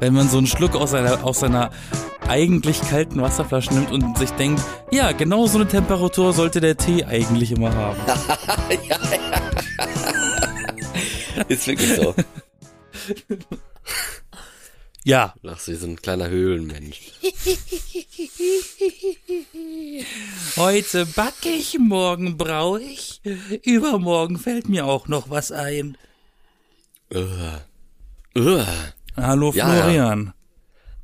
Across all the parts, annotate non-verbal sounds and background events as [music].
wenn man so einen Schluck aus seiner, aus seiner eigentlich kalten Wasserflasche nimmt und sich denkt, ja, genau so eine Temperatur sollte der Tee eigentlich immer haben. [laughs] ja, ja. Ist wirklich so. Ja. Lachst wie so ein kleiner Höhlenmensch. Heute backe ich, morgen brauche ich, übermorgen fällt mir auch noch was ein. Uh. Uh. Hallo Florian. Ja.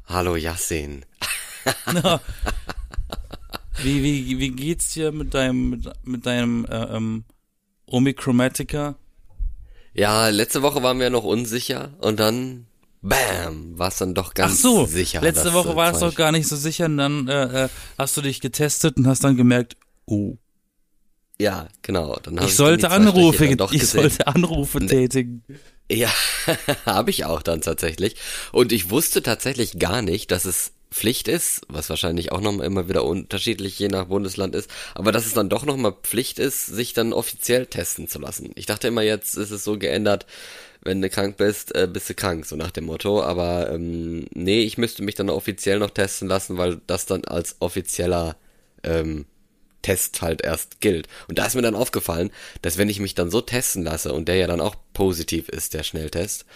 Hallo Yassin. [laughs] wie, wie, wie geht's dir mit deinem, mit, mit deinem äh, ähm, Omikromatica? Ja, letzte Woche waren wir noch unsicher und dann Bam, war es dann doch ganz Ach so, sicher. Letzte Woche war es doch gar nicht so sicher und dann äh, äh, hast du dich getestet und hast dann gemerkt, oh. Ja, genau. Dann ich sollte Anrufe, ich gesehen. sollte Anrufe tätigen. Ja, [laughs] habe ich auch dann tatsächlich. Und ich wusste tatsächlich gar nicht, dass es Pflicht ist, was wahrscheinlich auch noch immer wieder unterschiedlich je nach Bundesland ist, aber dass es dann doch nochmal Pflicht ist, sich dann offiziell testen zu lassen. Ich dachte immer, jetzt ist es so geändert, wenn du krank bist, äh, bist du krank, so nach dem Motto. Aber ähm, nee, ich müsste mich dann offiziell noch testen lassen, weil das dann als offizieller ähm, Test halt erst gilt. Und da ist mir dann aufgefallen, dass wenn ich mich dann so testen lasse und der ja dann auch positiv ist, der Schnelltest,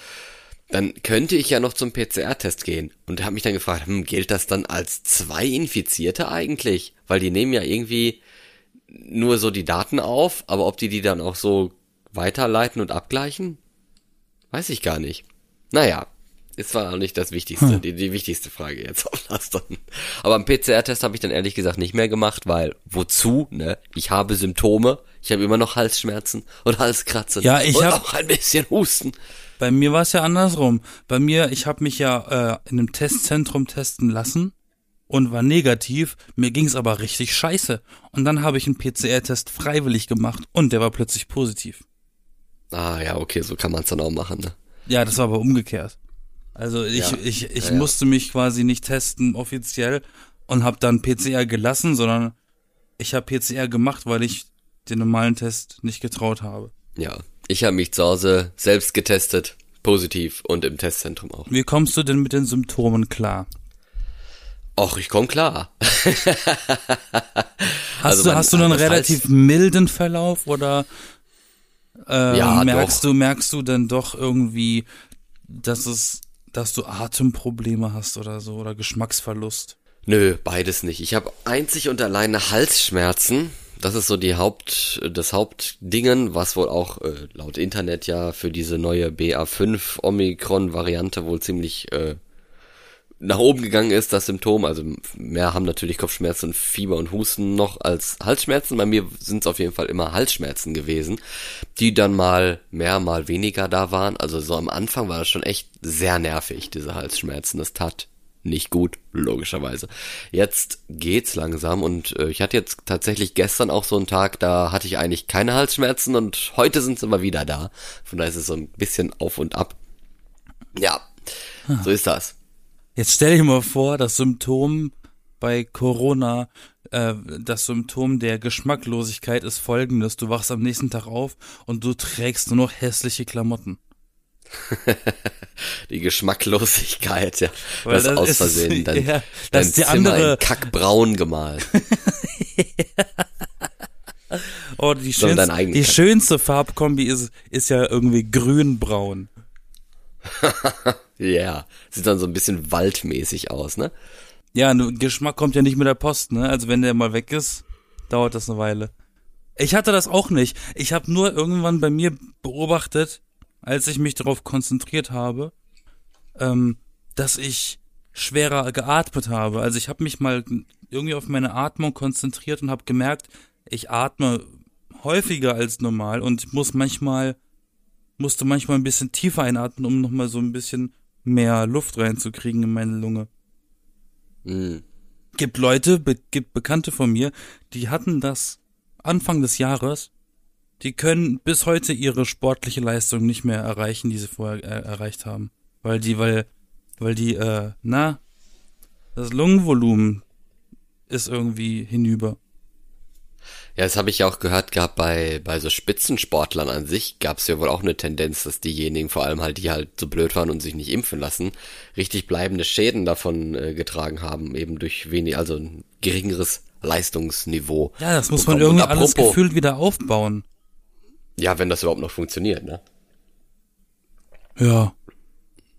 dann könnte ich ja noch zum PCR-Test gehen. Und habe mich dann gefragt, hm, gilt das dann als zwei Infizierte eigentlich? Weil die nehmen ja irgendwie nur so die Daten auf, aber ob die die dann auch so weiterleiten und abgleichen? Weiß ich gar nicht. Naja, ist zwar auch nicht das Wichtigste, hm. die, die wichtigste Frage jetzt [laughs] auf Lastern. Aber am PCR-Test habe ich dann ehrlich gesagt nicht mehr gemacht, weil wozu, ne? Ich habe Symptome, ich habe immer noch Halsschmerzen und Halskratzen ja, ich und hab, auch ein bisschen Husten. Bei mir war es ja andersrum. Bei mir, ich habe mich ja äh, in einem Testzentrum testen lassen und war negativ. Mir ging es aber richtig scheiße. Und dann habe ich einen PCR-Test freiwillig gemacht und der war plötzlich positiv. Ah ja, okay, so kann man es dann auch machen, ne? Ja, das war aber umgekehrt. Also ich, ja. ich, ich ja, musste mich quasi nicht testen offiziell und habe dann PCR gelassen, sondern ich habe PCR gemacht, weil ich den normalen Test nicht getraut habe. Ja, ich habe mich zu Hause selbst getestet, positiv und im Testzentrum auch. Wie kommst du denn mit den Symptomen klar? Och, ich komm klar. [laughs] hast also du, hast du einen relativ heißt, milden Verlauf oder äh, ja, merkst doch. du, merkst du denn doch irgendwie, dass es, dass du Atemprobleme hast oder so oder Geschmacksverlust? Nö, beides nicht. Ich habe einzig und alleine Halsschmerzen. Das ist so die Haupt, das Hauptdingen, was wohl auch äh, laut Internet ja für diese neue BA5 Omikron-Variante wohl ziemlich äh, nach oben gegangen ist, das Symptom. Also mehr haben natürlich Kopfschmerzen, Fieber und Husten noch als Halsschmerzen. Bei mir sind es auf jeden Fall immer Halsschmerzen gewesen, die dann mal mehr, mal weniger da waren. Also so am Anfang war das schon echt sehr nervig, diese Halsschmerzen. Das tat nicht gut, logischerweise. Jetzt geht's langsam und äh, ich hatte jetzt tatsächlich gestern auch so einen Tag, da hatte ich eigentlich keine Halsschmerzen und heute sind sie immer wieder da. Von daher ist es so ein bisschen auf und ab. Ja, so ist das. Jetzt stell dir mal vor, das Symptom bei Corona, äh, das Symptom der Geschmacklosigkeit ist folgendes. Du wachst am nächsten Tag auf und du trägst nur noch hässliche Klamotten. [laughs] die Geschmacklosigkeit, ja. Weil das, das aus Versehen. [laughs] Dein, ja, dein Zimmer andere... kackbraun gemalt. [laughs] oh, die, schönste, die schönste Farbkombi ist, ist ja irgendwie grün-braun. [laughs] Ja, yeah. sieht dann so ein bisschen waldmäßig aus, ne? Ja, Geschmack kommt ja nicht mit der Post, ne? Also wenn der mal weg ist, dauert das eine Weile. Ich hatte das auch nicht. Ich habe nur irgendwann bei mir beobachtet, als ich mich darauf konzentriert habe, ähm, dass ich schwerer geatmet habe. Also ich habe mich mal irgendwie auf meine Atmung konzentriert und habe gemerkt, ich atme häufiger als normal und muss manchmal musste manchmal ein bisschen tiefer einatmen, um nochmal so ein bisschen mehr Luft reinzukriegen in meine Lunge. Mhm. Gibt Leute, be gibt Bekannte von mir, die hatten das Anfang des Jahres, die können bis heute ihre sportliche Leistung nicht mehr erreichen, die sie vorher äh, erreicht haben. Weil die, weil, weil die, äh, na, das Lungenvolumen ist irgendwie hinüber. Ja, das habe ich ja auch gehört gehabt bei, bei so Spitzensportlern an sich gab es ja wohl auch eine Tendenz, dass diejenigen, vor allem halt, die halt so blöd waren und sich nicht impfen lassen, richtig bleibende Schäden davon äh, getragen haben, eben durch wenig, also ein geringeres Leistungsniveau. Ja, das muss man irgendwie alles gefühlt wieder aufbauen. Ja, wenn das überhaupt noch funktioniert, ne? Ja.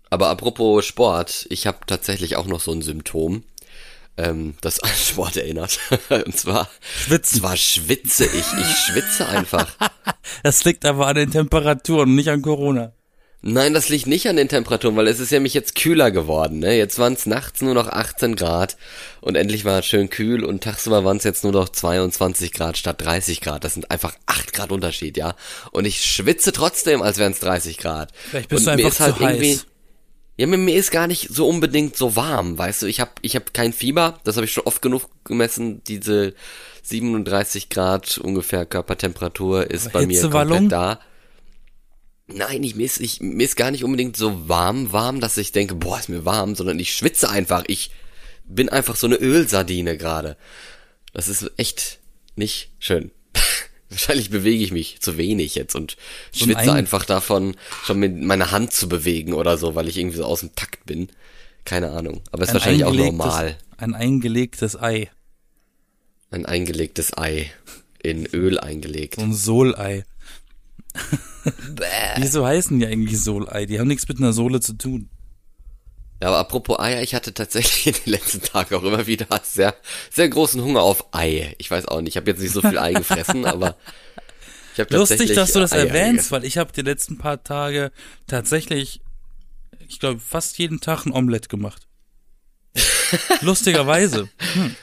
Aber apropos Sport, ich habe tatsächlich auch noch so ein Symptom ähm, das [laughs] an Sport erinnert. Und zwar, Schwitzen. zwar schwitze ich, ich schwitze einfach. [laughs] das liegt aber an den Temperaturen, nicht an Corona. Nein, das liegt nicht an den Temperaturen, weil es ist ja mich jetzt kühler geworden. Ne? Jetzt waren es nachts nur noch 18 Grad und endlich war es schön kühl und tagsüber waren es jetzt nur noch 22 Grad statt 30 Grad. Das sind einfach 8 Grad Unterschied, ja. Und ich schwitze trotzdem, als wären es 30 Grad. Vielleicht bist und du einfach zu halt heiß. Ja, mir, mir ist gar nicht so unbedingt so warm, weißt du. Ich habe ich hab kein Fieber, das habe ich schon oft genug gemessen. Diese 37 Grad ungefähr Körpertemperatur ist bei mir komplett da. Nein, ich, mir, ist, ich, mir ist gar nicht unbedingt so warm, warm, dass ich denke, boah, ist mir warm, sondern ich schwitze einfach. Ich bin einfach so eine Ölsardine gerade. Das ist echt nicht schön. Wahrscheinlich bewege ich mich zu wenig jetzt und so schwitze ein einfach davon, schon mit meiner Hand zu bewegen oder so, weil ich irgendwie so aus dem Takt bin. Keine Ahnung. Aber ist wahrscheinlich auch normal. Ein eingelegtes Ei. Ein eingelegtes Ei. In Öl eingelegt. So ein Sohlei. Wieso heißen die eigentlich Sohlei? Die haben nichts mit einer Sohle zu tun. Ja, aber apropos Eier, ich hatte tatsächlich in den letzten Tagen auch immer wieder sehr, sehr großen Hunger auf Ei. Ich weiß auch nicht, ich habe jetzt nicht so viel Ei gefressen, aber ich habe Lustig, dass du das Eier erwähnst, weil ich habe die letzten paar Tage tatsächlich, ich glaube, fast jeden Tag ein Omelett gemacht. [laughs] Lustigerweise. Hm.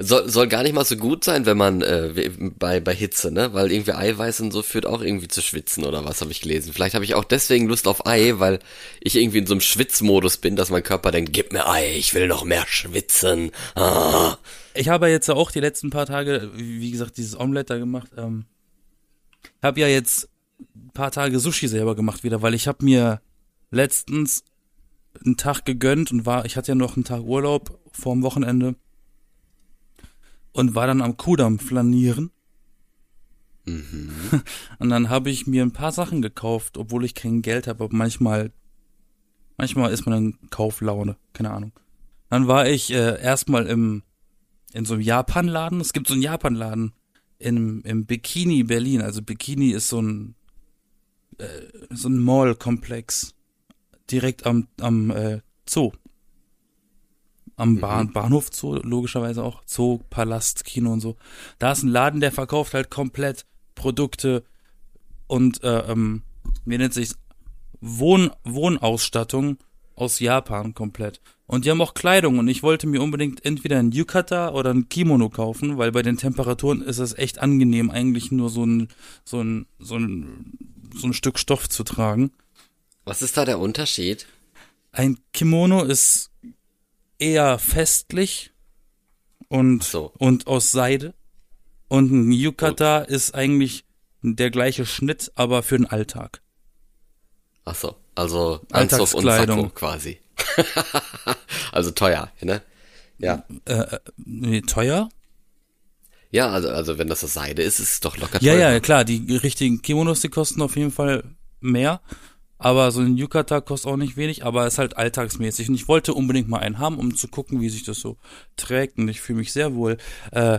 Soll, soll gar nicht mal so gut sein, wenn man äh, bei, bei Hitze, ne? Weil irgendwie Eiweiß und so führt auch irgendwie zu Schwitzen oder was habe ich gelesen. Vielleicht habe ich auch deswegen Lust auf Ei, weil ich irgendwie in so einem Schwitzmodus bin, dass mein Körper denkt, gib mir Ei, ich will noch mehr schwitzen. Ah. Ich habe jetzt auch die letzten paar Tage, wie gesagt, dieses Omelette da gemacht. Ähm, habe ja jetzt ein paar Tage Sushi selber gemacht wieder, weil ich habe mir letztens einen Tag gegönnt und war, ich hatte ja noch einen Tag Urlaub vorm Wochenende und war dann am Kudamm flanieren. Mhm. [laughs] Und dann habe ich mir ein paar Sachen gekauft, obwohl ich kein Geld habe, aber manchmal, manchmal ist man in Kauflaune, keine Ahnung. Dann war ich äh, erstmal im in so einem Japanladen. Es gibt so einen Japanladen im, im Bikini Berlin. Also Bikini ist so ein äh, so ein Mall-Komplex direkt am am äh, Zoo am mhm. Bahn, Bahnhof Zoo, logischerweise auch. Zoo, Palast, Kino und so. Da ist ein Laden, der verkauft halt komplett Produkte und, äh, ähm, wie nennt sich's? Wohn, Wohnausstattung aus Japan komplett. Und die haben auch Kleidung und ich wollte mir unbedingt entweder ein Yukata oder ein Kimono kaufen, weil bei den Temperaturen ist es echt angenehm, eigentlich nur so ein, so ein, so ein, so ein Stück Stoff zu tragen. Was ist da der Unterschied? Ein Kimono ist eher festlich und, so. und aus Seide. Und ein Yukata Gut. ist eigentlich der gleiche Schnitt, aber für den Alltag. Ach so, also Anzug und Sakko quasi. [laughs] also teuer, ne? Ja. Äh, äh, nee, teuer? Ja, also, also wenn das so Seide ist, ist es doch locker teuer. Ja, ja, klar, die richtigen Kimonos, die kosten auf jeden Fall mehr. Aber so ein Yukata kostet auch nicht wenig, aber ist halt alltagsmäßig. Und ich wollte unbedingt mal einen haben, um zu gucken, wie sich das so trägt. Und ich fühle mich sehr wohl. Äh,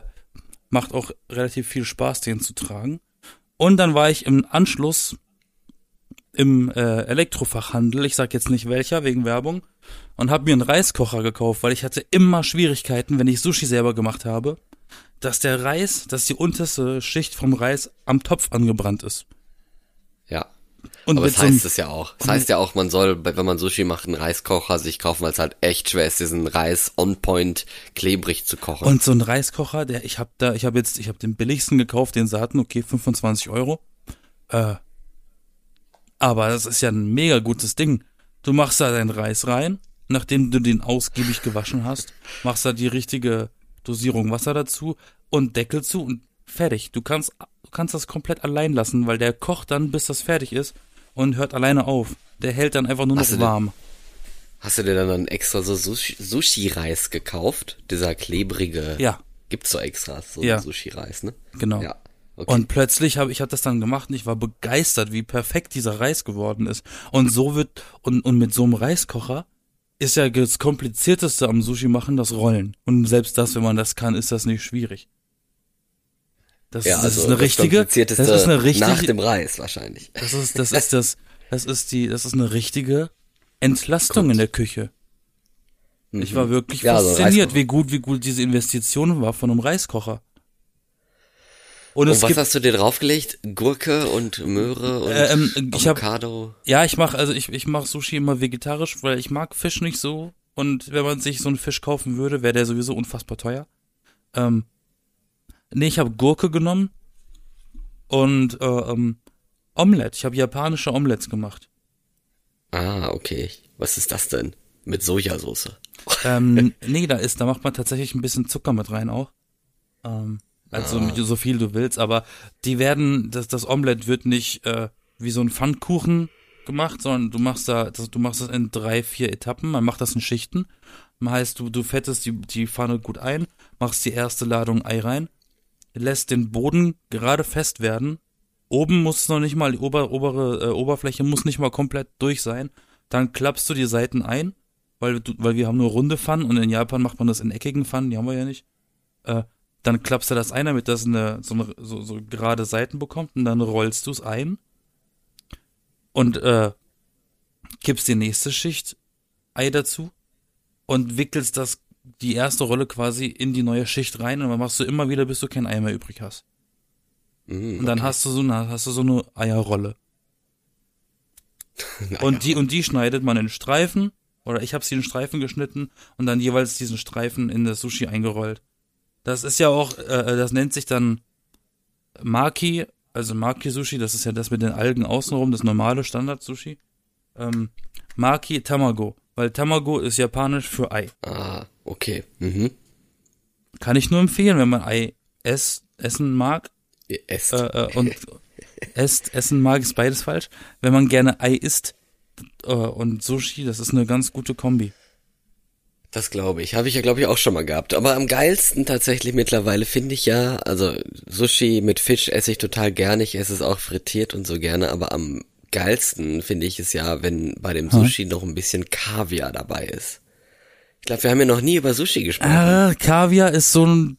macht auch relativ viel Spaß, den zu tragen. Und dann war ich im Anschluss im äh, Elektrofachhandel, ich sag jetzt nicht welcher, wegen Werbung, und habe mir einen Reiskocher gekauft, weil ich hatte immer Schwierigkeiten, wenn ich Sushi selber gemacht habe, dass der Reis, dass die unterste Schicht vom Reis am Topf angebrannt ist. Ja. Und Aber das heißt es ja auch. Das heißt ja auch, man soll, wenn man Sushi macht, einen Reiskocher sich kaufen, weil es halt echt schwer ist, diesen Reis on point klebrig zu kochen. Und so ein Reiskocher, der, ich habe da, ich habe jetzt, ich habe den billigsten gekauft, den sie hatten, okay, 25 Euro. Äh, aber das ist ja ein mega gutes Ding. Du machst da deinen Reis rein, nachdem du den ausgiebig gewaschen hast, machst da die richtige Dosierung Wasser dazu und Deckel zu und fertig. Du kannst du kannst das komplett allein lassen, weil der kocht dann, bis das fertig ist und hört alleine auf. Der hält dann einfach nur noch warm. Den, hast du dir dann, dann extra so Sushi-Reis gekauft? Dieser klebrige. Ja. Gibt's so extra, so Ja. Sushi-Reis, ne? Genau. Ja. Okay. Und plötzlich habe ich hab das dann gemacht und ich war begeistert, wie perfekt dieser Reis geworden ist. Und so wird, und, und mit so einem Reiskocher ist ja das komplizierteste am Sushi machen das Rollen. Und selbst das, wenn man das kann, ist das nicht schwierig. Das, ja, das also ist eine richtige, das ist eine richtige, nach dem Reis wahrscheinlich. das ist, das ist das, das ist die, das ist eine richtige Entlastung in der Küche. Ich war wirklich Mhm. Ja, so ein fasziniert, wie gut, wie gut diese Investition war von einem Reiskocher. Und, Und was hast du dir draufgelegt? Gurke und Möhre und Äh, ähm, ich hab- Avocado? ja, ich mache also ich, ich mache Sushi immer vegetarisch, weil ich mag Fisch nicht so. Und wenn man sich so einen Fisch kaufen würde, wäre der sowieso unfassbar teuer. Ähm, nee, ich habe Gurke genommen und äh, ähm, Omelette. Ich habe japanische Omelettes gemacht. Ah, okay. Was ist das denn? Mit Sojasauce. Ähm, [laughs] nee, da ist, da macht man tatsächlich ein bisschen Zucker mit rein auch. Ähm, also mit so viel du willst, aber die werden, das, das Omelette wird nicht äh, wie so ein Pfannkuchen gemacht, sondern du machst da, das, du machst das in drei, vier Etappen, man macht das in Schichten. Das heißt, du, du fettest die, die Pfanne gut ein, machst die erste Ladung Ei rein, lässt den Boden gerade fest werden. Oben muss noch nicht mal, die ober, obere äh, Oberfläche muss nicht mal komplett durch sein. Dann klappst du die Seiten ein, weil, du, weil wir haben nur runde Pfannen und in Japan macht man das in eckigen Pfannen, die haben wir ja nicht. Äh, dann klappst du das ein, damit das eine, so, eine, so, so gerade Seiten bekommt und dann rollst du es ein und äh, kippst die nächste Schicht Ei dazu und wickelst das die erste Rolle quasi in die neue Schicht rein und dann machst du immer wieder, bis du kein Ei mehr übrig hast. Mm, Und dann hast du so eine, hast du so eine Eierrolle. [laughs] Und die, und die schneidet man in Streifen, oder ich habe sie in Streifen geschnitten und dann jeweils diesen Streifen in das Sushi eingerollt. Das ist ja auch, äh, das nennt sich dann Maki, also Maki-Sushi, das ist ja das mit den Algen außenrum, das normale Standard-Sushi. Ähm, Maki Tamago, weil Tamago ist japanisch für Ei. Ah, okay. Mhm. Kann ich nur empfehlen, wenn man Ei ess, essen mag, esst. äh, äh, und [laughs] esst, essen mag, ist beides falsch. Wenn man gerne Ei isst äh, und Sushi, das ist eine ganz gute Kombi. Das glaube ich. Habe ich ja, glaube ich, auch schon mal gehabt. Aber am geilsten tatsächlich mittlerweile finde ich ja, also Sushi mit Fisch esse ich total gerne. Ich esse es auch frittiert und so gerne. Aber am geilsten finde ich es ja, wenn bei dem Sushi noch ein bisschen Kaviar dabei ist. Ich glaube, wir haben ja noch nie über Sushi gesprochen. Ah, Kaviar ist so ein,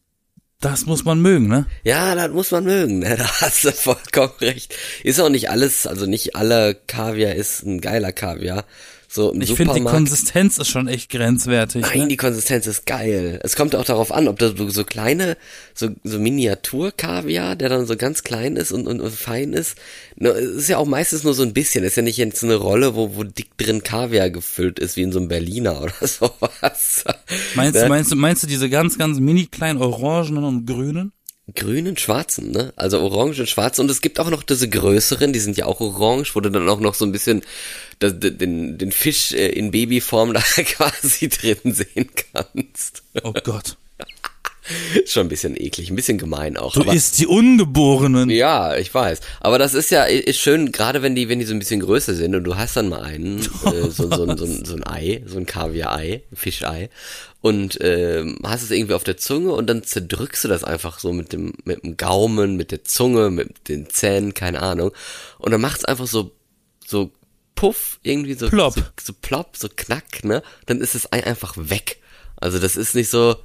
das muss man mögen, ne? Ja, das muss man mögen. Ne? [laughs] Da hast du vollkommen recht. Ist auch nicht alles, also nicht alle Kaviar ist ein geiler Kaviar. So Ich finde, die. Konsistenz ist schon echt grenzwertig. Nein, ne? die Konsistenz ist geil. Es kommt auch darauf an, ob du so, kleine, so, so Miniatur-Kaviar, der dann so ganz klein ist und, und, und fein ist. Es ist ja auch meistens nur so ein bisschen. Es ist ja nicht jetzt so eine Rolle, wo, wo dick drin Kaviar gefüllt ist, wie in so einem Berliner oder [laughs] sowas. Meinst, Ne? du, meinst du, meinst du diese ganz, ganz mini kleinen Orangenen und Grünen? Grünen, schwarzen, ne? Also orange und schwarz. Und es gibt auch noch diese größeren, die sind ja auch orange, wo du dann auch noch so ein bisschen den, den Fisch äh, in Babyform [laughs] da quasi drin sehen kannst. Oh Gott. Schon ein bisschen eklig, ein bisschen gemein auch. Du isst die Ungeborenen. ja, ich weiß. Aber das ist ja, ist schön, gerade wenn die, wenn die so ein bisschen größer sind und du hast dann mal einen, äh, so, so, so, so ein Ei, so ein Kaviar-Ei, Fischei, und ähm, hast es irgendwie auf der Zunge und dann zerdrückst du das einfach so mit dem, mit dem Gaumen, mit der Zunge, mit den Zähnen, keine Ahnung. Und dann macht's einfach so, so puff, irgendwie so, Plopp. so, so plopp, so knack, ne? Dann ist das Ei einfach weg. Also das ist nicht so,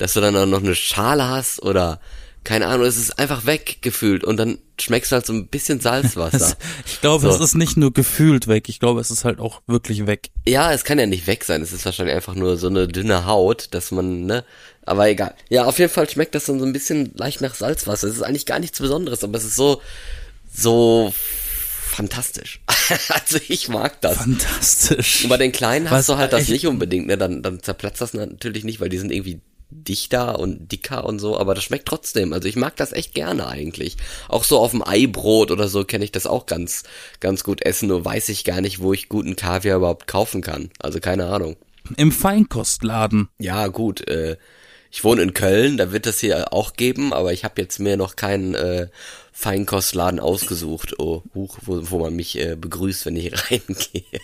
dass du dann auch noch eine Schale hast oder keine Ahnung, es ist einfach weggefühlt und dann schmeckst du halt so ein bisschen Salzwasser. [laughs] Ich glaube, So. es ist nicht nur gefühlt weg. Ich glaube, es ist halt auch wirklich weg. ja, es kann ja nicht weg sein, es ist wahrscheinlich einfach nur so eine dünne Haut, dass man, ne, aber egal. Ja, auf jeden Fall schmeckt das dann so ein bisschen leicht nach Salzwasser. Es ist eigentlich gar nichts Besonderes, aber es ist so, so fantastisch. [laughs] also ich mag das. Fantastisch. Und bei den Kleinen hast Was du halt das nicht unbedingt, ne? Dann, dann zerplatzt das natürlich nicht, weil die sind irgendwie dichter und dicker und so, aber das schmeckt trotzdem. Also ich mag das echt gerne eigentlich. Auch so auf dem Eibrot oder so kenne ich das auch ganz, ganz gut essen, nur weiß ich gar nicht, wo ich guten Kaviar überhaupt kaufen kann. Also keine Ahnung. Im Feinkostladen. Ja, gut, äh, ich wohne in Köln, da wird das hier auch geben, aber ich habe jetzt mir noch keinen äh, Feinkostladen ausgesucht, oh, huch, wo, wo man mich äh, begrüßt, wenn ich [laughs] reingehe.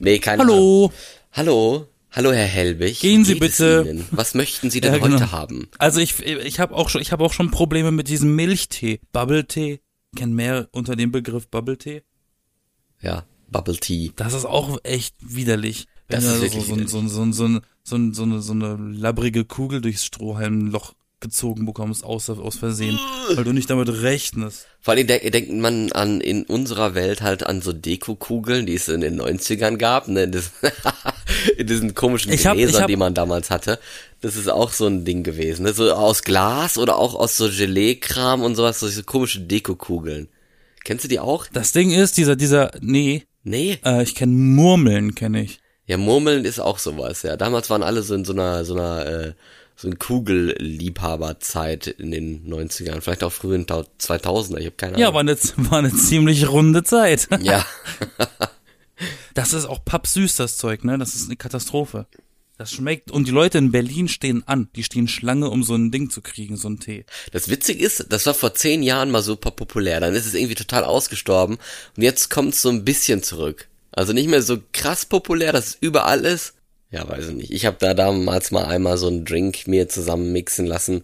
nee, keine Ahnung. Hallo. Hallo, Herr Helbig. Gehen Sie bitte. Was möchten Sie denn Ja, genau. heute haben? Also ich, ich habe auch schon, ich habe auch schon Probleme mit diesem Milchtee, Bubble Tea. Kennen mehr unter dem Begriff Bubble Tea. Ja, Bubble Tea. Das ist auch echt widerlich. Wenn Das ist so, so, so, so, so, so, so, so, eine, so eine labbrige Kugel durchs Strohhalmloch gezogen bekommst, aus, aus Versehen, weil du nicht damit rechnest. Vor allem de denkt man an in unserer Welt halt an so Dekokugeln, die es in den 90ern gab, ne? Das, [laughs] in diesen komischen Ich hab- ich Gläsern, hab- die man damals hatte. Das ist auch so ein Ding gewesen, ne? So aus Glas oder auch aus so Gelee-Kram und sowas, so diese komische Dekokugeln. Kennst du die auch? Das Ding ist, dieser, dieser, nee, Nee. äh, ich kenne Murmeln, kenne ich. Ja, Murmeln ist auch sowas, ja. Damals waren alle so in so einer, so einer, äh, so ein Kugelliebhaberzeit in den 90ern, vielleicht auch frühen Tau- 2000er, ich habe keine Ja, Ahnung. war eine, war eine ziemlich runde Zeit. [laughs] Ja, [laughs] Das ist auch pappsüß, das Zeug, ne? Das ist eine Katastrophe. Das schmeckt, und die Leute in Berlin stehen an. Die stehen Schlange, um so ein Ding zu kriegen, so ein Tee. Das Witzige ist, das war vor zehn Jahren mal super populär, dann ist es irgendwie total ausgestorben und jetzt kommt es so ein bisschen zurück. Also nicht mehr so krass populär, dass es überall ist. Ja, weiß ich nicht. Ich habe da damals mal einmal so einen Drink mir zusammen mixen lassen,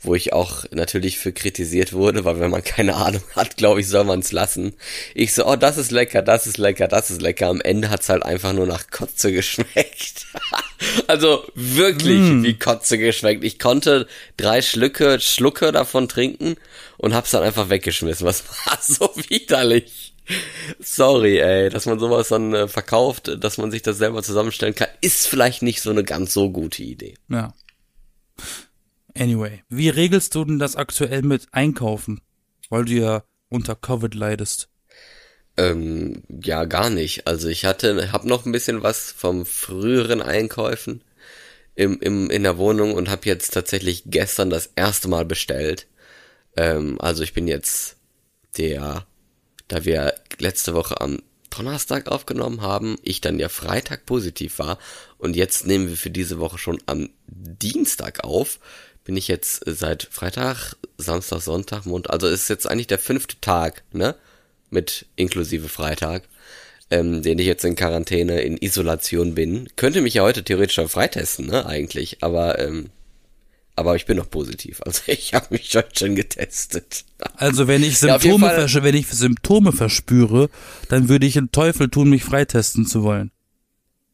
wo ich auch natürlich für kritisiert wurde, weil wenn man keine Ahnung hat, glaube ich, soll man es lassen. Ich so, oh, das ist lecker, das ist lecker, das ist lecker. Am Ende hat's halt einfach nur nach Kotze geschmeckt. [laughs] also wirklich wie Kotze geschmeckt. Ich konnte drei Schlücke, Schlucke davon trinken und hab's dann einfach weggeschmissen. Was [laughs] war so widerlich. Sorry, ey, dass man sowas dann äh, verkauft, dass man sich das selber zusammenstellen kann, ist vielleicht nicht so eine ganz so gute Idee. Ja. Anyway, wie regelst du denn das aktuell mit Einkaufen? Weil du ja unter Covid leidest. Ähm, ja, gar nicht. Also ich hatte, hab noch ein bisschen was vom früheren Einkäufen im, im, in der Wohnung und habe jetzt tatsächlich gestern das erste Mal bestellt. Ähm, also ich bin jetzt der, da wir letzte Woche am Donnerstag aufgenommen haben, ich dann ja Freitag positiv war und jetzt nehmen wir für diese Woche schon am Dienstag auf, bin ich jetzt seit Freitag, Samstag, Sonntag, Montag, also ist jetzt eigentlich der fünfte Tag, ne? Mit inklusive Freitag, ähm, den ich jetzt in Quarantäne, in Isolation bin. Könnte mich ja heute theoretisch schon freitesten, ne, eigentlich, aber, ähm, aber ich bin noch positiv, also [laughs] ich habe mich heute schon getestet. Also wenn ich [laughs] Ja, Symptome, versch- wenn ich Symptome verspüre, dann würde ich den Teufel tun, mich freitesten zu wollen.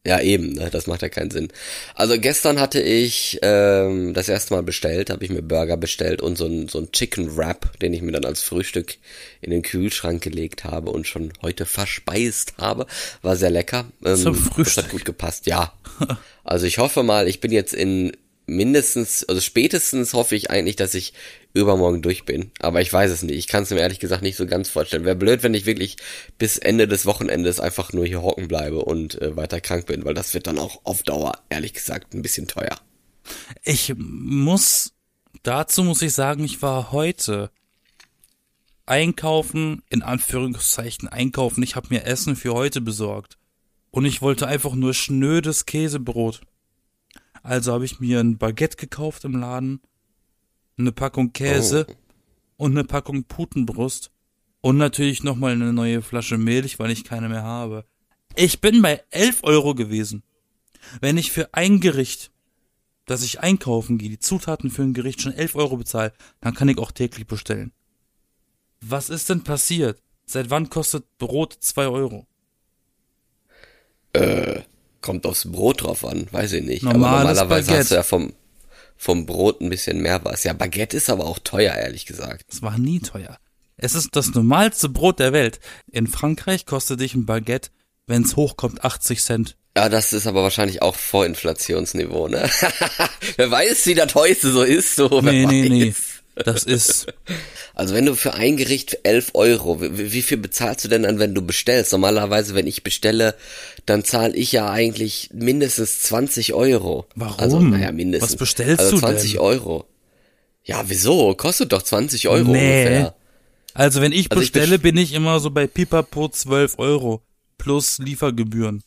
Ja, eben, ne? das macht ja keinen Sinn. Also gestern hatte ich ähm, das erste Mal bestellt, habe ich mir Burger bestellt und so ein, so ein Chicken Wrap, den ich mir dann als Frühstück in den Kühlschrank gelegt habe und schon heute verspeist habe. War sehr lecker. Ähm, Zum Das Frühstück. hat gut gepasst, ja. [laughs] Also ich hoffe mal, ich bin jetzt in mindestens, also spätestens hoffe ich eigentlich, dass ich übermorgen durch bin. Aber ich weiß es nicht. Ich kann es mir ehrlich gesagt nicht so ganz vorstellen. Wäre blöd, wenn ich wirklich bis Ende des Wochenendes einfach nur hier hocken bleibe und äh, weiter krank bin, weil das wird dann auch auf Dauer, ehrlich gesagt, ein bisschen teuer. Ich muss, dazu muss ich sagen, ich war heute einkaufen, in Anführungszeichen einkaufen. Ich habe mir Essen für heute besorgt. Und ich wollte einfach nur schnödes Käsebrot. Also habe ich mir ein Baguette gekauft im Laden, eine Packung Käse und eine Packung Putenbrust und natürlich nochmal eine neue Flasche Milch, weil ich keine mehr habe. Ich bin bei 11 Euro gewesen. Wenn ich für ein Gericht dass ich einkaufen gehe, die Zutaten für ein Gericht schon 11 Euro bezahle, dann kann ich auch täglich bestellen. Was ist denn passiert? Seit wann kostet Brot 2 Euro? Kommt aufs Brot drauf an, weiß ich nicht. Normales aber normalerweise Baguette. hast du ja vom, vom Brot ein bisschen mehr was. Ja, Baguette ist aber auch teuer, ehrlich gesagt. Es war nie teuer. Es ist das normalste Brot der Welt. In Frankreich kostet dich ein Baguette, wenn's hochkommt, 80 Cent. Ja, das ist aber wahrscheinlich auch Vorinflationsniveau, ne? [laughs] wer weiß, wie das heute so ist, so. wer Nee, nee, nee. Das ist, Also wenn du für ein Gericht 11 Euro, wie, wie viel bezahlst du denn dann, wenn du bestellst? Normalerweise, wenn ich bestelle, dann zahle ich ja eigentlich mindestens 20 Euro. Warum? Also, naja, mindestens. Was bestellst also du 20 denn? Euro. Ja, wieso? Kostet doch 20 Euro Nee. ungefähr. also wenn ich Also ich bestelle, best- bin ich immer so bei Pipapo 12 Euro. Plus Liefergebühren.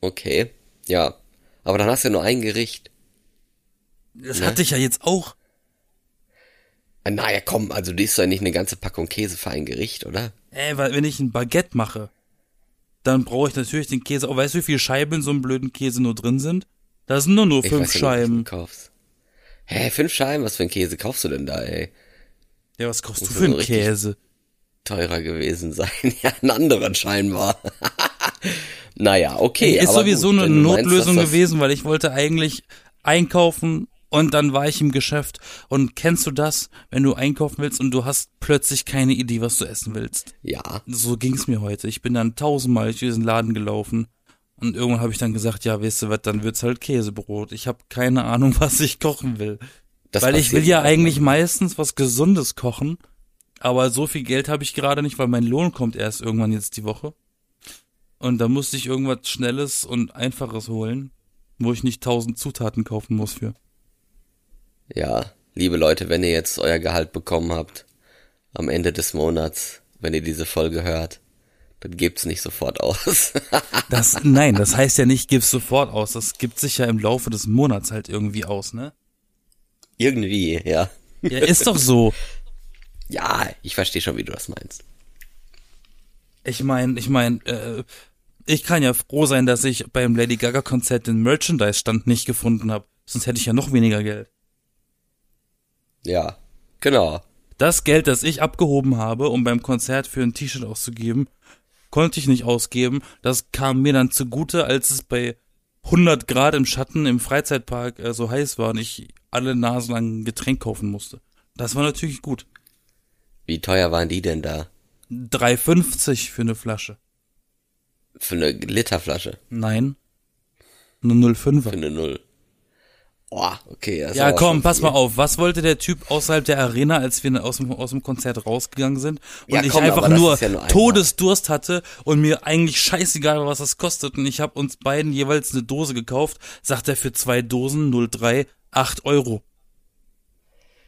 Okay, ja. Aber dann hast du ja nur ein Gericht. Das Ne? hatte ich ja jetzt auch. Naja, komm, also du isst ja nicht eine ganze Packung Käse für ein Gericht, oder? Ey, weil wenn ich ein Baguette mache, dann brauche ich natürlich den Käse. Oh, weißt du, wie viele Scheiben in so einem blöden Käse nur drin sind? Da sind nur nur Ich fünf weiß ja nicht, was Scheiben. du. Hä, fünf Scheiben? Was für ein Käse kaufst du denn da, ey? Ja, was kaufst du Das für einen Käse? Teurer gewesen sein. [laughs] Ja, einen anderen scheinbar. [laughs] naja, okay. ist sowieso gut, eine du meinst, Notlösung das- gewesen, weil ich wollte eigentlich einkaufen und dann war ich im Geschäft. Und kennst du das, wenn du einkaufen willst und du hast plötzlich keine Idee, was du essen willst? Ja, So ging's mir heute. Ich bin dann tausendmal durch diesen Laden gelaufen. Und irgendwann habe ich dann gesagt, ja, weißt du was, dann wird's halt Käsebrot. Ich habe keine Ahnung, [laughs] was ich kochen will. das weil ich will ja eigentlich meistens was Gesundes kochen. Aber so viel Geld habe ich gerade nicht, weil mein Lohn kommt erst irgendwann jetzt die Woche. Und da musste ich irgendwas Schnelles und Einfaches holen, wo ich nicht tausend Zutaten kaufen muss für. Ja, liebe Leute, wenn ihr jetzt euer Gehalt bekommen habt, am Ende des Monats, wenn ihr diese Folge hört, dann gebt's nicht sofort aus. [laughs] Das, nein, das heißt ja nicht, gib's sofort aus. Das gibt sich ja im Laufe des Monats halt irgendwie aus, ne? Irgendwie, ja. Ja, ist doch so. [laughs] Ja, ich verstehe schon, wie du das meinst. Ich mein, ich mein, äh, ich kann ja froh sein, dass ich beim Lady Gaga Konzert den Merchandise-Stand nicht gefunden habe. Sonst hätte ich ja noch weniger Geld. Ja, genau. Das Geld, das ich abgehoben habe, um beim Konzert für ein T-Shirt auszugeben, konnte ich nicht ausgeben. Das kam mir dann zugute, als es bei 100 Grad im Schatten im Freizeitpark äh, so heiß war und ich alle Nasen lang ein Getränk kaufen musste. Das war natürlich gut. Wie teuer waren die denn da? 3,50 für eine Flasche. Für eine Literflasche? Nein. Eine Für 05er. eine Null? Oh, okay. Ja, komm, pass viel. mal auf. Was wollte der Typ außerhalb der Arena, als wir aus dem, aus dem Konzert rausgegangen sind und Ja, ich komm, einfach nur, ja nur. Todesdurst hatte und mir eigentlich scheißegal war, was das kostet und ich habe uns beiden jeweils eine Dose gekauft, sagt er für zwei Dosen 03 8 Euro.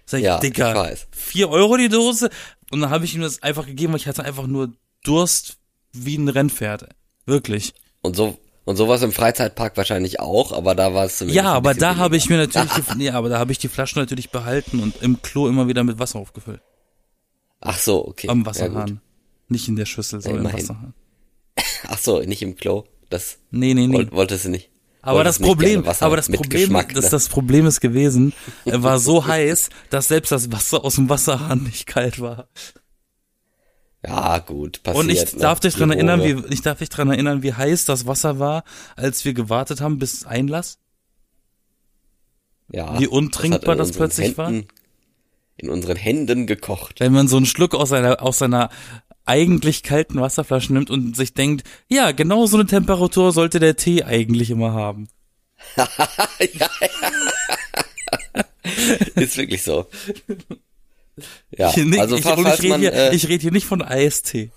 Sag ich, Ja, Dicker, ich weiß. 4 Euro die Dose? Und dann habe ich ihm das einfach gegeben, weil ich hatte einfach nur Durst wie ein Rennpferd. Wirklich. Und so, und sowas im Freizeitpark wahrscheinlich auch, aber da war es zumindest Ja, aber da habe ich mir natürlich, [laughs] die, ja, aber da habe ich die Flaschen natürlich behalten und im Klo immer wieder mit Wasser aufgefüllt. Ach so, okay. Am Ja, Wasserhahn. gut. nicht in der Schüssel, sondern im. Wasserhahn. [laughs] Ach so, nicht im Klo. Das Nee, nee, nee. wollt, wolltest du nicht. aber das Problem, aber das Problem, Geschmack, das, ne? das Problem ist gewesen, er [laughs] war so heiß, dass selbst das Wasser aus dem Wasserhahn nicht kalt war. Ja, gut, passiert. Und ich ne? darf dich dran erinnern, wie, ich darf dich dran erinnern, wie heiß das Wasser war, als wir gewartet haben bis Einlass. ja, wie untrinkbar das unseren plötzlich war? Händen, In unseren Händen gekocht. Wenn man so einen Schluck aus seiner, aus seiner eigentlich kalten Wasserflasche nimmt und sich denkt, ja, genau so eine Temperatur sollte der Tee eigentlich immer haben. [laughs] [laughs] Ist wirklich so. Ja, Ich, nee, also ich, falls ich rede man, hier, äh, ich red hier nicht von Eistee.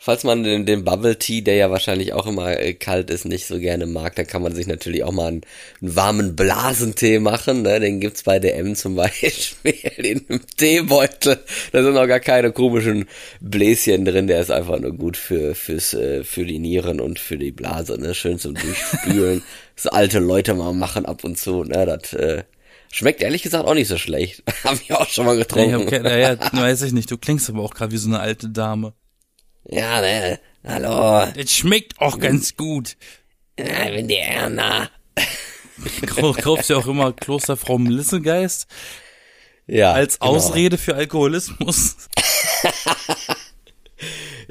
falls man den, den Bubble Tea, der ja wahrscheinlich auch immer äh, kalt ist, nicht so gerne mag, dann kann man sich natürlich auch mal einen, einen warmen Blasentee machen. Ne? Den gibt's bei DM zum [laughs] Beispiel in einem Teebeutel. Da sind auch gar keine komischen Bläschen drin. Der ist einfach nur gut für fürs äh, für die Nieren und für die Blase. Ne? Schön zum Durchspülen. [laughs] das alte Leute mal machen ab und zu. Ne? Das äh, schmeckt ehrlich gesagt auch nicht so schlecht. [laughs] Hab ich auch schon mal Nee, ich getrunken. hab keine, ja, [laughs] weiß ich nicht. Du klingst aber auch gerade wie so eine alte Dame. Ja, ne? Hallo. Das schmeckt auch ganz gut. Ja, wenn die Erna. [laughs] Kau- Kaufst ja auch immer Klosterfrau Melissengeist Ja. als genau. Ausrede für Alkoholismus.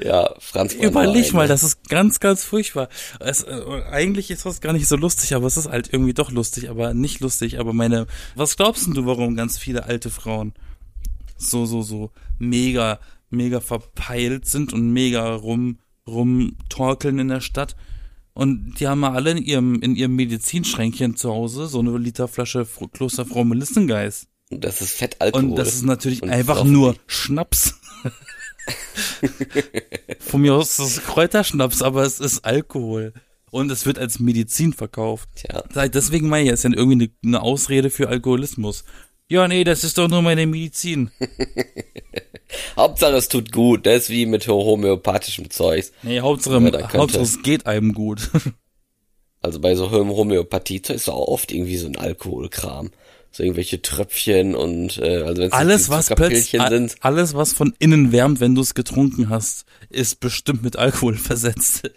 Ja, Franz Überleg Brandwein, mal, ne? das ist ganz, ganz furchtbar. Es, äh, eigentlich ist das gar nicht so lustig, aber es ist halt irgendwie doch lustig, aber nicht lustig. Aber meine, was glaubst denn du, warum ganz viele alte Frauen so, so, so mega, mega verpeilt sind und mega rum, rumtorkeln in der Stadt? Und die haben ja alle in ihrem, in ihrem Medizinschränkchen zu Hause so eine Literflasche Fr- Klosterfrau Melissengeist. Das ist Fettalkohol. Und das ist natürlich Und einfach nur. Schnaps. [laughs] Von mir aus ist es Kräuterschnaps, aber es ist Alkohol. Und es wird als Medizin verkauft. Tja. Deswegen meine ich, es ist ja irgendwie eine, eine Ausrede für Alkoholismus. Ja, nee, das ist doch nur meine Medizin. [laughs] Hauptsache es tut gut. Das ist wie mit homöopathischem Zeugs. Nee, Hauptsache, Hauptsache es geht einem gut. [laughs] Also bei so Homöopathie ist auch oft irgendwie so ein Alkoholkram. So irgendwelche Tröpfchen und äh, also wenn es alles, was Zuckerpillchen sind. alles, was von innen wärmt, wenn du es getrunken hast, ist bestimmt mit Alkohol [laughs] versetzt.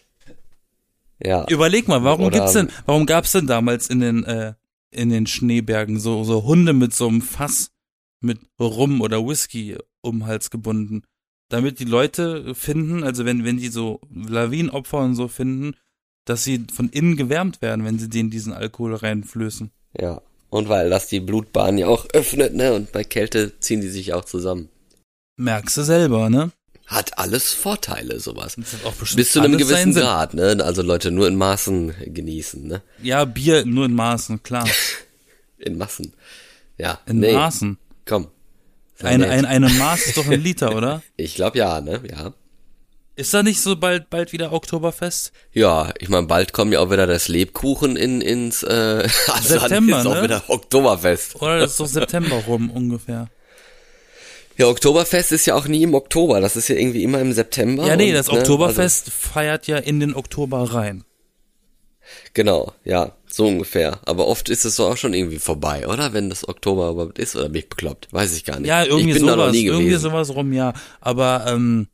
Ja. Überleg mal, warum Oder- gibt's denn, warum gab's denn damals in den, äh, in den Schneebergen so, so Hunde mit so einem Fass mit Rum oder Whisky um den Hals gebunden? Damit die Leute finden, also wenn, wenn die so Lawinenopfer und so finden, dass sie von innen gewärmt werden, wenn sie denen diesen Alkohol reinflößen. Ja. Und weil das die Blutbahn ja auch öffnet, ne? Und bei Kälte ziehen die sich auch zusammen. Merkst du selber, ne? Hat alles Vorteile, sowas. Auch Bis zu einem gewissen. Grad, ne? Also Leute nur in Maßen genießen, ne? Ja, Bier nur in Maßen, klar. [laughs] In Massen. Ja. In nee, Maßen. komm. Sei Ein, nett. ein, eine Maß ist doch ein [laughs] Liter, oder? Ich glaube ja, ne? Ja. Ist da nicht so bald, bald wieder Oktoberfest? Ja, ich meine, bald kommt ja auch wieder das Lebkuchen in, ins äh, [laughs] also September, dann ist auch ne? wieder Oktoberfest. Oder das ist doch September rum ungefähr. Ja, Oktoberfest ist ja auch nie im Oktober, das ist ja irgendwie immer im September. Ja, nee, und, das ne, Oktoberfest feiert ja in den Oktober rein. Also, genau, ja, so ungefähr. Aber oft ist es so auch schon irgendwie vorbei, oder? Wenn das Oktober überhaupt ist, oder bin ich bekloppt? Weiß ich gar nicht. Ja, irgendwie ich bin da sowas, noch nie irgendwie gewesen. sowas rum, ja. Aber ähm,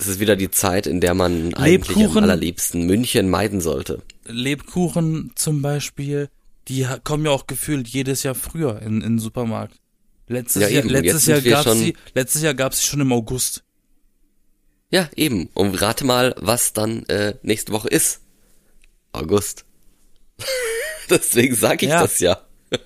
Es ist wieder die Zeit, in der man eigentlich am Lebkuchen. allerliebsten München meiden sollte. Lebkuchen zum Beispiel, die kommen ja auch gefühlt jedes Jahr früher in, in den Supermarkt. Letztes Ja, Jahr, eben. letztes Jetzt Jahr schon- sie, letztes Jahr gab's sie schon im August. Ja, eben. Und rate mal, was dann äh, nächste Woche ist. August. [laughs] Deswegen sag ich Ja. das ja. [laughs]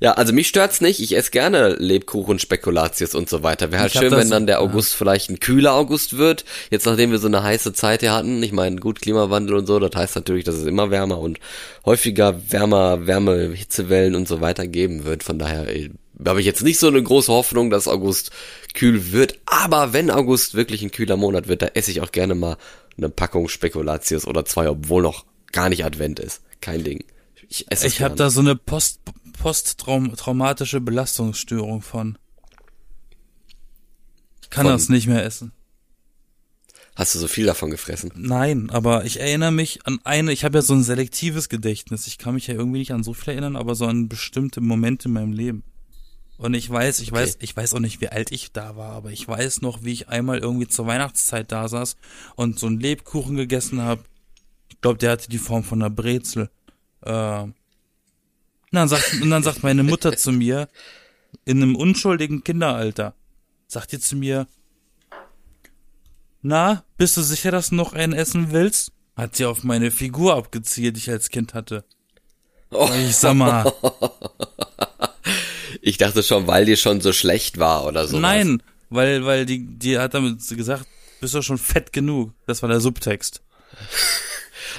ja, also mich stört's nicht. Ich esse gerne Lebkuchen, Spekulatius und so weiter. Wäre halt Ich schön, das- wenn dann der ja. August vielleicht ein kühler August wird. Jetzt nachdem wir so eine heiße Zeit hier hatten. Ich meine, gut, Klimawandel und so, das heißt natürlich, dass es immer wärmer und häufiger wärmer, Wärme, Hitzewellen und so weiter geben wird. Von daher äh, habe ich jetzt nicht so eine große Hoffnung, dass August kühl wird. Aber wenn August wirklich ein kühler Monat wird, da esse ich auch gerne mal eine Packung Spekulatius oder zwei, obwohl noch gar nicht Advent ist. Kein Ding. Ich Ich habe da so eine post posttraumatische Belastungsstörung von. Ich kann Von- das nicht mehr essen. Hast du so viel davon gefressen? Nein, aber ich erinnere mich an eine, ich habe ja so ein selektives Gedächtnis. Ich kann mich ja irgendwie nicht an so viel erinnern, aber so an bestimmte Momente in meinem Leben. Und ich weiß, ich Okay. weiß, ich weiß auch nicht, wie alt ich da war, aber ich weiß noch, wie ich einmal irgendwie zur Weihnachtszeit da saß und so einen Lebkuchen gegessen habe. Ich glaube, der hatte die Form von einer Brezel. Äh, und dann sagt, und dann sagt meine Mutter zu mir, in einem unschuldigen Kinderalter, sagt die zu mir, na, bist du sicher, dass du noch einen essen willst? Hat sie auf meine Figur abgezielt, die ich als Kind hatte. Oh. Ich sag mal, [laughs] Ich dachte schon, weil dir schon so schlecht war oder so. nein, weil, weil die, die hat damit gesagt, bist du schon fett genug. Das war der Subtext.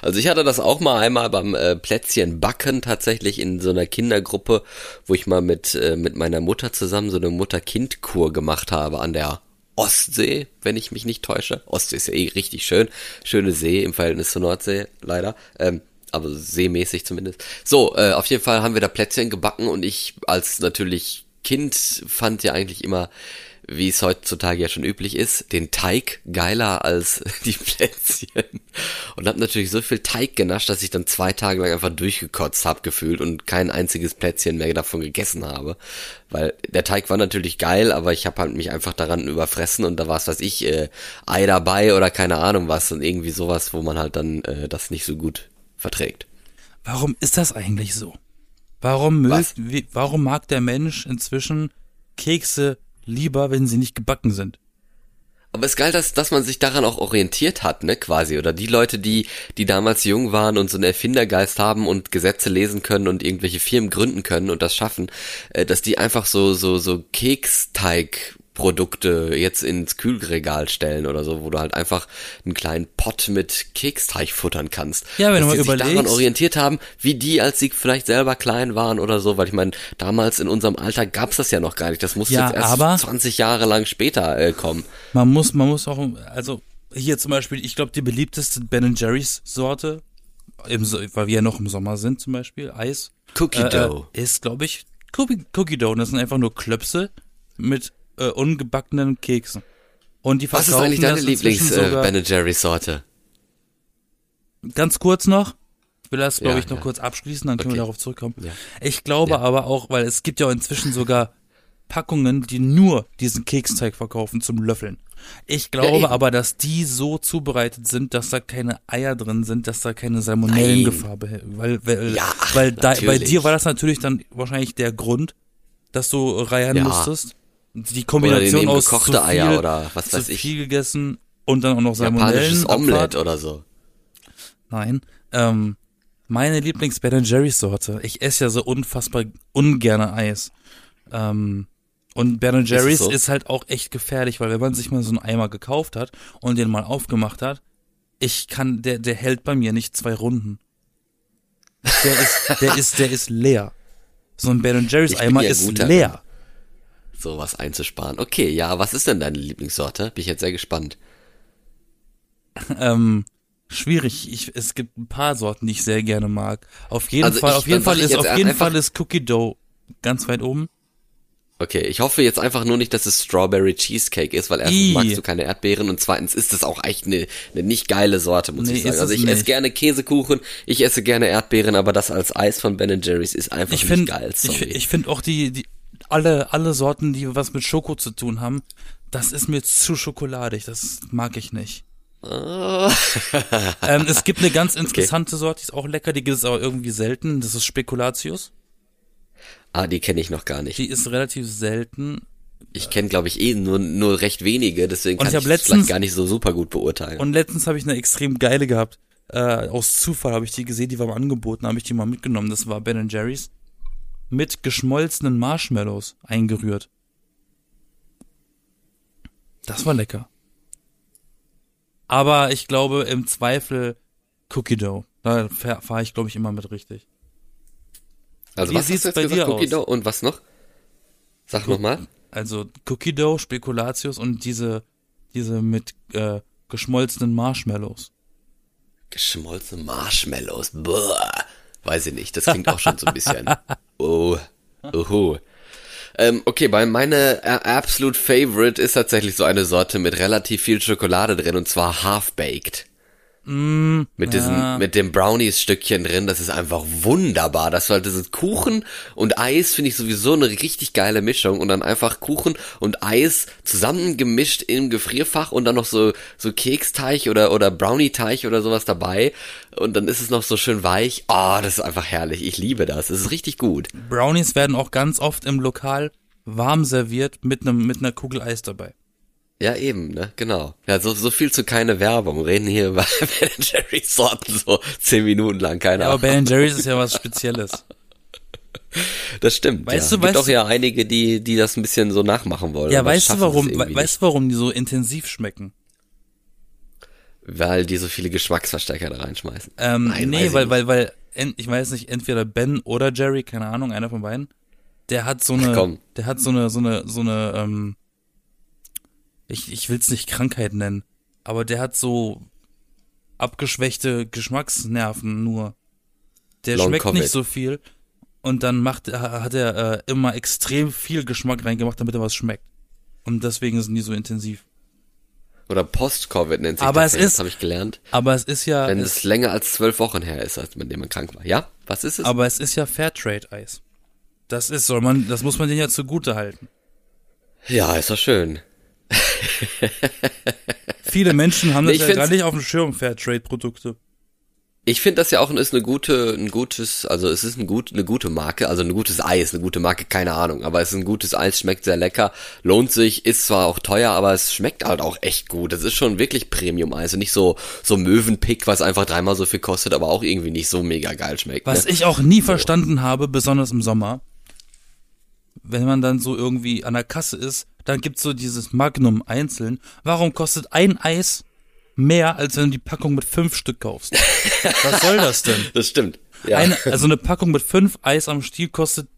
Also ich hatte das auch mal einmal beim äh, Plätzchen backen tatsächlich in so einer Kindergruppe, wo ich mal mit äh, mit meiner Mutter zusammen so eine Mutter-Kind-Kur gemacht habe an der Ostsee, wenn ich mich nicht täusche. Ostsee ist ja eh richtig schön, schöne See im Verhältnis zur Nordsee leider. Ähm, aber seemäßig zumindest. So, äh, auf jeden Fall haben wir da Plätzchen gebacken und ich als natürlich Kind fand ja eigentlich immer, wie es heutzutage ja schon üblich ist, den Teig geiler als [laughs] die Plätzchen. Und hab natürlich so viel Teig genascht, dass ich dann zwei Tage lang einfach durchgekotzt hab gefühlt und kein einziges Plätzchen mehr davon gegessen habe. Weil der Teig war natürlich geil, aber ich habe halt mich einfach daran überfressen und da war es, was ich, äh, Ei dabei oder keine Ahnung was und irgendwie sowas, wo man halt dann äh, das nicht so gut verträgt. Warum ist das eigentlich so? Warum mögt, warum mag der Mensch inzwischen Kekse lieber, wenn sie nicht gebacken sind? Aber es ist geil, dass, dass man sich daran auch orientiert hat, ne, quasi. Oder die Leute, die, die damals jung waren und so einen Erfindergeist haben und Gesetze lesen können und irgendwelche Firmen gründen können und das schaffen, äh, dass die einfach so, so, so Keksteigprodukte jetzt ins Kühlregal stellen oder so, wo du halt einfach einen kleinen Pott mit Keksteig futtern kannst. Ja, wenn dass du mal die sich daran überlegst- orientiert haben, wie die, als sie vielleicht selber klein waren oder so, weil ich meine, damals in unserem Alter gab's das ja noch gar nicht. Das musste Ja, jetzt erst aber- 20 Jahre lang später äh, kommen. Man muss, man muss auch, also hier zum Beispiel, ich glaube, die beliebteste Ben Jerry's Sorte, im, weil wir ja noch im Sommer sind zum Beispiel, Eis, Cookie äh, Dough. äh, ist, glaube ich, Cookie, Cookie Dough. Und das sind einfach nur Klöpse mit äh, ungebackenen Keksen. Und die Was ist eigentlich deine Lieblings äh, Ben Jerry's Sorte? Ganz kurz noch. Ich will das, glaube Ja, ich, noch ja. kurz abschließen, dann können Okay. wir darauf zurückkommen. Ja. Ich glaube Ja. aber auch, weil es gibt ja inzwischen sogar Packungen, die nur diesen Keksteig verkaufen zum Löffeln. Ich glaube eben. aber, dass die so zubereitet sind, dass da keine Eier drin sind, dass da keine Salmonellengefahr behält. Weil, weil, Ja, weil da, bei dir war das natürlich dann wahrscheinlich der Grund, dass du reiern Ja. musstest. Die Kombination aus gekochte zu viel, Eier oder was weiß ich. viel gegessen und dann auch noch Salmonellen. Japanisches Omelett oder so. Nein. Ähm, meine Lieblings Ben Jerry's Sorte. Ich esse ja so unfassbar ungerne Eis. Ähm, und Ben Jerry's so? ist halt auch echt gefährlich, weil wenn man sich mal so einen Eimer gekauft hat und den mal aufgemacht hat, ich kann, der, der hält bei mir nicht zwei Runden. Der ist, der ist, der ist leer. So ein Ben Jerry's Eimer ja ist leer. Sowas einzusparen. Okay, ja, was ist denn deine Lieblingssorte? Bin ich jetzt sehr gespannt. Ähm, schwierig. Ich, es gibt ein paar Sorten, die ich sehr gerne mag. Auf jeden Also Fall, ich- auf jeden Fall ich ist, auf jeden Fall ist Cookie Dough ganz weit oben. Okay, ich hoffe jetzt einfach nur nicht, dass es Strawberry Cheesecake ist, weil erstens Ih. magst du keine Erdbeeren und zweitens ist das auch echt eine, eine nicht geile Sorte, muss Nee, ich sagen. Also es ich esse nicht. gerne Käsekuchen, ich esse gerne Erdbeeren, aber das als Eis von Ben Jerry's ist einfach Ich nicht finde, geil. ich, Sorry. ich finde auch die, die, alle, alle Sorten, die was mit Schoko zu tun haben, das ist mir zu schokoladig. Das mag ich nicht. [laughs] Ähm, es gibt eine ganz interessante Sorte, die ist auch lecker, die gibt es aber irgendwie selten. Das ist Spekulatius. ah, die kenne ich noch gar nicht. Die ist relativ selten. Ich kenne, glaube ich, eh nur, nur recht wenige, deswegen Und kann ich ich, letztens- vielleicht gar nicht so super gut beurteilen. Und letztens habe ich eine extrem geile gehabt. Äh, aus Zufall habe ich die gesehen, die war mal angeboten, habe ich die mal mitgenommen. Das war Ben Jerry's mit geschmolzenen Marshmallows eingerührt. Das war lecker. Aber ich glaube im Zweifel Cookie Dough. Da fahre ich, glaube ich, immer mit richtig. also wie was sieht's hast du bei jetzt dir gesagt? Cookie aus? Dough und was noch? Sag nochmal. Also Cookie Dough, Spekulatius und diese, diese mit äh, geschmolzenen Marshmallows. Geschmolzene Marshmallows. Boah. Weiß ich nicht. Das klingt auch schon so ein bisschen. [laughs] Oh. Uhu. Ähm, okay, bei meine äh, absolute Favorite ist tatsächlich so eine Sorte mit relativ viel Schokolade drin und zwar Half-Baked. mit diesen, ja. mit dem Brownies-Stückchen drin, das ist einfach wunderbar. Das war dieses Kuchen und Eis finde ich sowieso eine richtig geile Mischung und dann einfach Kuchen und Eis zusammengemischt im Gefrierfach und dann noch so, so Keksteig oder, oder Brownie-Teig oder sowas dabei und dann ist es noch so schön weich. Ah, das ist einfach herrlich. Ich liebe das. Das ist richtig gut. Brownies werden auch ganz oft im Lokal warm serviert mit einem mit einer Kugel Eis dabei. Ja, eben, ne, genau. Ja, so, so viel zu keine Werbung. Reden hier [laughs] über Ben Jerry's Sorten so zehn Minuten lang, keine Aber Ahnung. Ben Jerry's ist ja was Spezielles. [laughs] Das stimmt. Weißt ja. du, Gibt weißt auch ja einige, die, die das ein bisschen so nachmachen wollen. Ja, aber weißt du warum? we- Weißt du warum die so intensiv schmecken? Weil die so viele Geschmacksverstärker da reinschmeißen. Ähm, Nein, nee, weil weil weil en- ich weiß nicht, entweder Ben oder Jerry, keine Ahnung, einer von beiden. Der hat so Ach, eine, komm. der hat so eine so eine so eine ähm, ich ich will's nicht Krankheit nennen, aber der hat so abgeschwächte Geschmacksnerven nur. Der Long schmeckt Covid. nicht so viel und dann macht hat er äh, immer extrem viel Geschmack reingemacht, damit er was schmeckt. Und deswegen sind die so intensiv. Oder Post-Covid nennt sich Aber das. es ist- Das habe ich gelernt. Aber es ist ja Wenn es, es länger als zwölf Wochen her ist, als mit dem man krank war. Ja? Was ist es? aber es ist ja Fairtrade Eis. Das ist soll man das muss man denen ja zugute halten. ja, ist doch schön. [laughs] Viele Menschen haben das Ich ja gar nicht auf dem Schirm, Fairtrade-Produkte. Ich finde das ja auch ist eine gute, ein gutes, also es ist ein gut, eine gute Marke, also ein gutes Eis, eine gute Marke, keine Ahnung, aber es ist ein gutes Eis, schmeckt sehr lecker, lohnt sich, ist zwar auch teuer, aber es schmeckt halt auch echt gut. Es ist schon wirklich Premium-Eis und nicht so, so Möwenpick, was einfach dreimal so viel kostet, aber auch irgendwie nicht so mega geil schmeckt. Was ne? ich auch nie verstanden habe, besonders im Sommer, wenn man dann so irgendwie an der Kasse ist, dann gibt's so dieses Magnum einzeln. Warum kostet ein Eis mehr, als wenn du die Packung mit fünf Stück kaufst? Was soll das denn? [laughs] Das stimmt. Ja. Eine, also eine Packung mit fünf Eis am Stiel kostet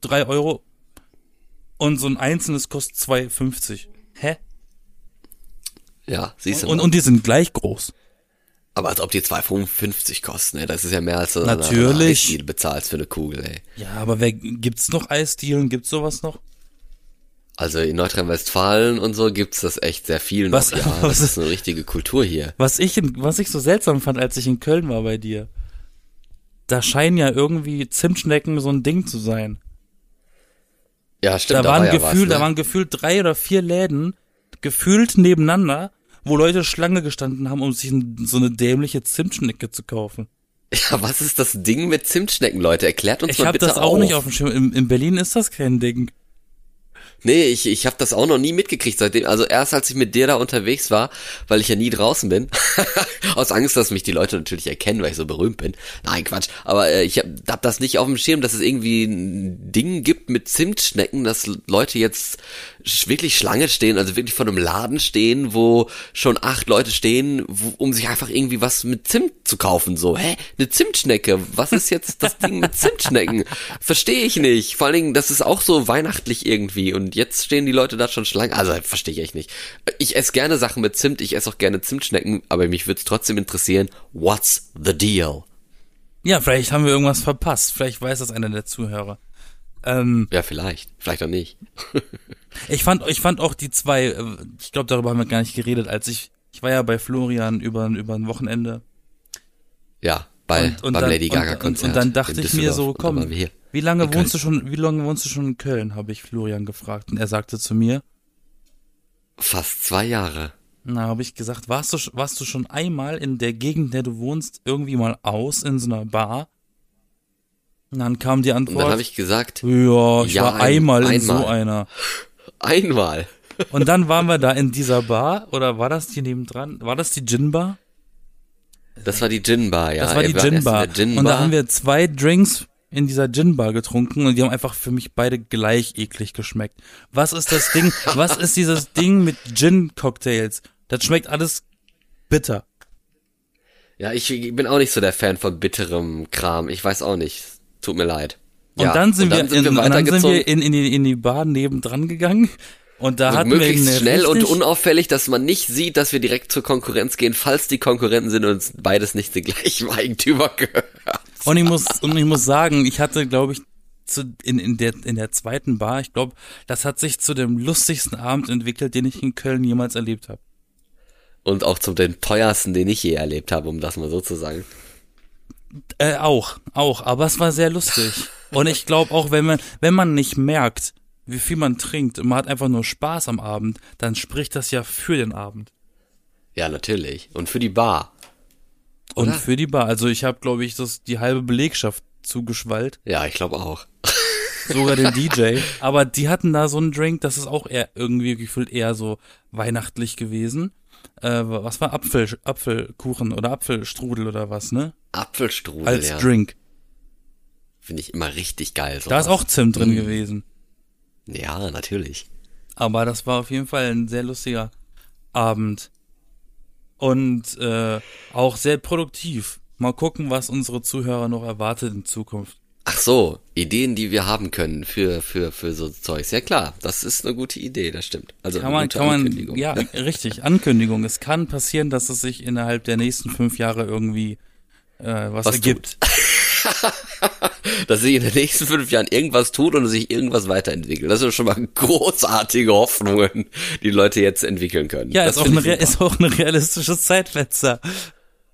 drei Euro und so ein einzelnes kostet 2,50. Hä? ja, siehst du Und, mal. und die sind gleich groß. Aber als ob die 2,55 kosten, ey. Das ist ja mehr als du Natürlich. du bezahlst für eine Kugel, ey. Ja, aber wer, gibt's noch Eisdielen? Gibt's sowas noch? Also in Nordrhein-Westfalen und so gibt's das echt sehr viel noch. Was- ja, [laughs] was- das ist eine richtige Kultur hier. Was ich, in- was ich so seltsam fand, als ich in Köln war bei dir, da scheinen ja irgendwie Zimtschnecken so ein Ding zu sein. Ja, stimmt. Da, waren war ja gefühlt, was, ne? da waren gefühlt drei oder vier Läden, gefühlt nebeneinander, wo Leute Schlange gestanden haben, um sich so eine dämliche Zimtschnecke zu kaufen. Ja, was ist das Ding mit Zimtschnecken, Leute? Erklärt uns Ich mal habe bitte das auch auf. nicht auf dem Schirm. In, in Berlin ist das kein Ding. Nee, ich, ich habe das auch noch nie mitgekriegt seitdem. Also erst als ich mit dir da unterwegs war, weil ich ja nie draußen bin. [laughs] Aus Angst, dass mich die Leute natürlich erkennen, weil ich so berühmt bin. Nein, Quatsch. Aber äh, ich habe hab das nicht auf dem Schirm, dass es irgendwie ein Ding gibt mit Zimtschnecken, dass Leute jetzt wirklich Schlange stehen, also wirklich vor einem Laden stehen, wo schon acht Leute stehen, wo, um sich einfach irgendwie was mit Zimt zu kaufen. So, hä? Eine Zimtschnecke? Was ist jetzt das Ding mit Zimtschnecken? [laughs] Verstehe ich nicht. Vor allen Dingen, das ist auch so weihnachtlich irgendwie. Und jetzt stehen die Leute da schon Schlange. Also verstehe ich echt nicht. Ich esse gerne Sachen mit Zimt, ich esse auch gerne Zimtschnecken, aber mich würde es trotzdem interessieren, what's the deal? Ja, vielleicht haben wir irgendwas verpasst. Vielleicht weiß das einer der Zuhörer. Ähm, Ja, vielleicht. Vielleicht auch nicht. [laughs] ich fand, ich fand auch die zwei, äh, ich glaube, darüber haben wir gar nicht geredet, als ich, ich war ja bei Florian über, über ein Wochenende. Ja, bei, Und- und beim dann- Lady und- Gaga und- Konzert. und dann dachte ich mir so, Und komm. Wie lange wohnst du schon, wie lange wohnst du schon in Köln, habe ich Florian gefragt. Und er sagte zu mir, Fast zwei Jahre. na, habe ich gesagt, warst du, warst du schon einmal in der Gegend, in der du wohnst, irgendwie mal aus in so einer Bar? Und dann kam die Und Antwort, dann habe ich gesagt, ja, ich Ja, war ein- einmal in einmal. so einer. [laughs] einmal. Und dann waren wir [laughs] da in dieser Bar, oder war das die nebendran? War das die Gin Bar? Das war die Gin Bar, ja. Das war die waren Gin in Und da haben wir zwei Drinks in dieser Gin Bar getrunken und die haben einfach für mich beide gleich eklig geschmeckt. Was ist das Ding? [laughs] was ist dieses Ding mit Gin Cocktails? Das schmeckt alles bitter. Ja, ich bin auch nicht so der Fan von bitterem Kram. Ich weiß auch nicht. Tut mir leid. Und ja, dann sind und wir, in, und dann sind wir in, in, die, in die Bar nebendran gegangen und da Und hatten möglichst wir schnell und unauffällig, dass man nicht sieht, dass wir direkt zur Konkurrenz gehen, falls die Konkurrenten sind und uns beides nicht den gleichen [laughs] Eigentümer gehört. und ich muss und ich muss sagen, ich hatte glaube ich zu, in, in der in der zweiten Bar, ich glaube, das hat sich zu dem lustigsten Abend entwickelt, den ich in Köln jemals erlebt habe. Und auch zum den teuersten, den ich je erlebt habe, um das mal so zu sagen. Äh, auch, auch, aber es war sehr lustig. Und ich glaube auch, wenn man, wenn man nicht merkt, wie viel man trinkt und man hat einfach nur Spaß am Abend, dann spricht das ja für den Abend. Ja, natürlich. Und für die Bar. Und Oder? für die Bar. Also ich habe, glaube ich, das die halbe Belegschaft zugeschwallt, Ja, ich glaube auch. [laughs] sogar den DJ. Aber die hatten da so einen Drink, das ist auch eher irgendwie gefühlt eher so weihnachtlich gewesen. Äh, was war Apfel, Apfelkuchen oder Apfelstrudel oder was, ne? Apfelstrudel, Als ja. Drink. Finde ich immer richtig geil. Da ist sowas. auch Zimt drin Mm. gewesen. Ja, natürlich. Aber das war auf jeden Fall ein sehr lustiger Abend. Und äh, auch sehr produktiv. Mal gucken, was unsere Zuhörer noch erwartet in Zukunft. Ach so, Ideen, die wir haben können für, für, für so Zeugs. Ja klar, das ist eine gute Idee, das stimmt. Also Kann eine man, kann man, Ankündigung. ja, [laughs] richtig, Ankündigung. Es kann passieren, dass es sich innerhalb der nächsten fünf Jahre irgendwie äh, was, Was ergibt. [laughs] Dass sich in den nächsten fünf Jahren irgendwas tut und sich irgendwas weiterentwickelt. Das sind schon mal großartige Hoffnungen, die Leute jetzt entwickeln können. Ja, das ist auch, finde ein, ich rea- super. ist auch ein realistisches Zeitfenster.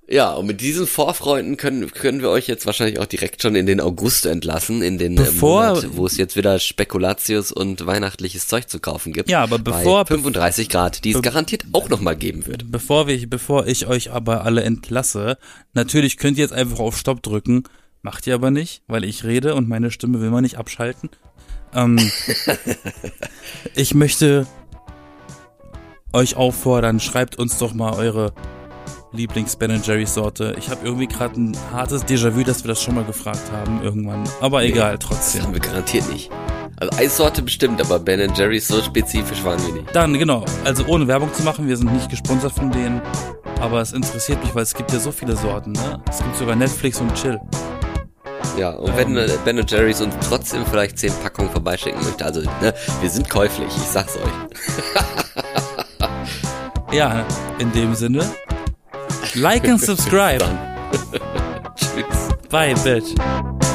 Ja, und mit diesen Vorfreunden können, können wir euch jetzt wahrscheinlich auch direkt schon in den August entlassen, in den Bevor- äh, Monat, wo es jetzt wieder Spekulatius und weihnachtliches Zeug zu kaufen gibt. Ja, aber bevor- Bei 35 Grad, die es garantiert auch nochmal geben wird. Bevor, wir, bevor ich euch aber alle entlasse, natürlich könnt ihr jetzt einfach auf Stopp drücken, macht ihr aber nicht, weil ich rede und meine Stimme will man nicht abschalten. Ähm, [laughs] ich möchte euch auffordern, schreibt uns doch mal eure Lieblings Ben Jerry's Sorte. Ich habe irgendwie gerade ein hartes Déjà-vu, dass wir das schon mal gefragt haben irgendwann. Aber egal, Das trotzdem. haben wir garantiert nicht. Also Eissorte bestimmt, aber Ben Jerry's so spezifisch waren wir nicht. Dann, genau, also ohne Werbung zu machen, wir sind nicht gesponsert von denen, aber es interessiert mich, weil es gibt ja so viele Sorten, ne? Es gibt sogar Netflix und Chill. Ja, und wenn äh, Ben Jerry's uns trotzdem vielleicht 10 Packungen vorbeischicken möchte, also ne, wir sind käuflich, ich sag's euch. [laughs] Ja, in dem Sinne, like and subscribe. [laughs] Bye, bitch.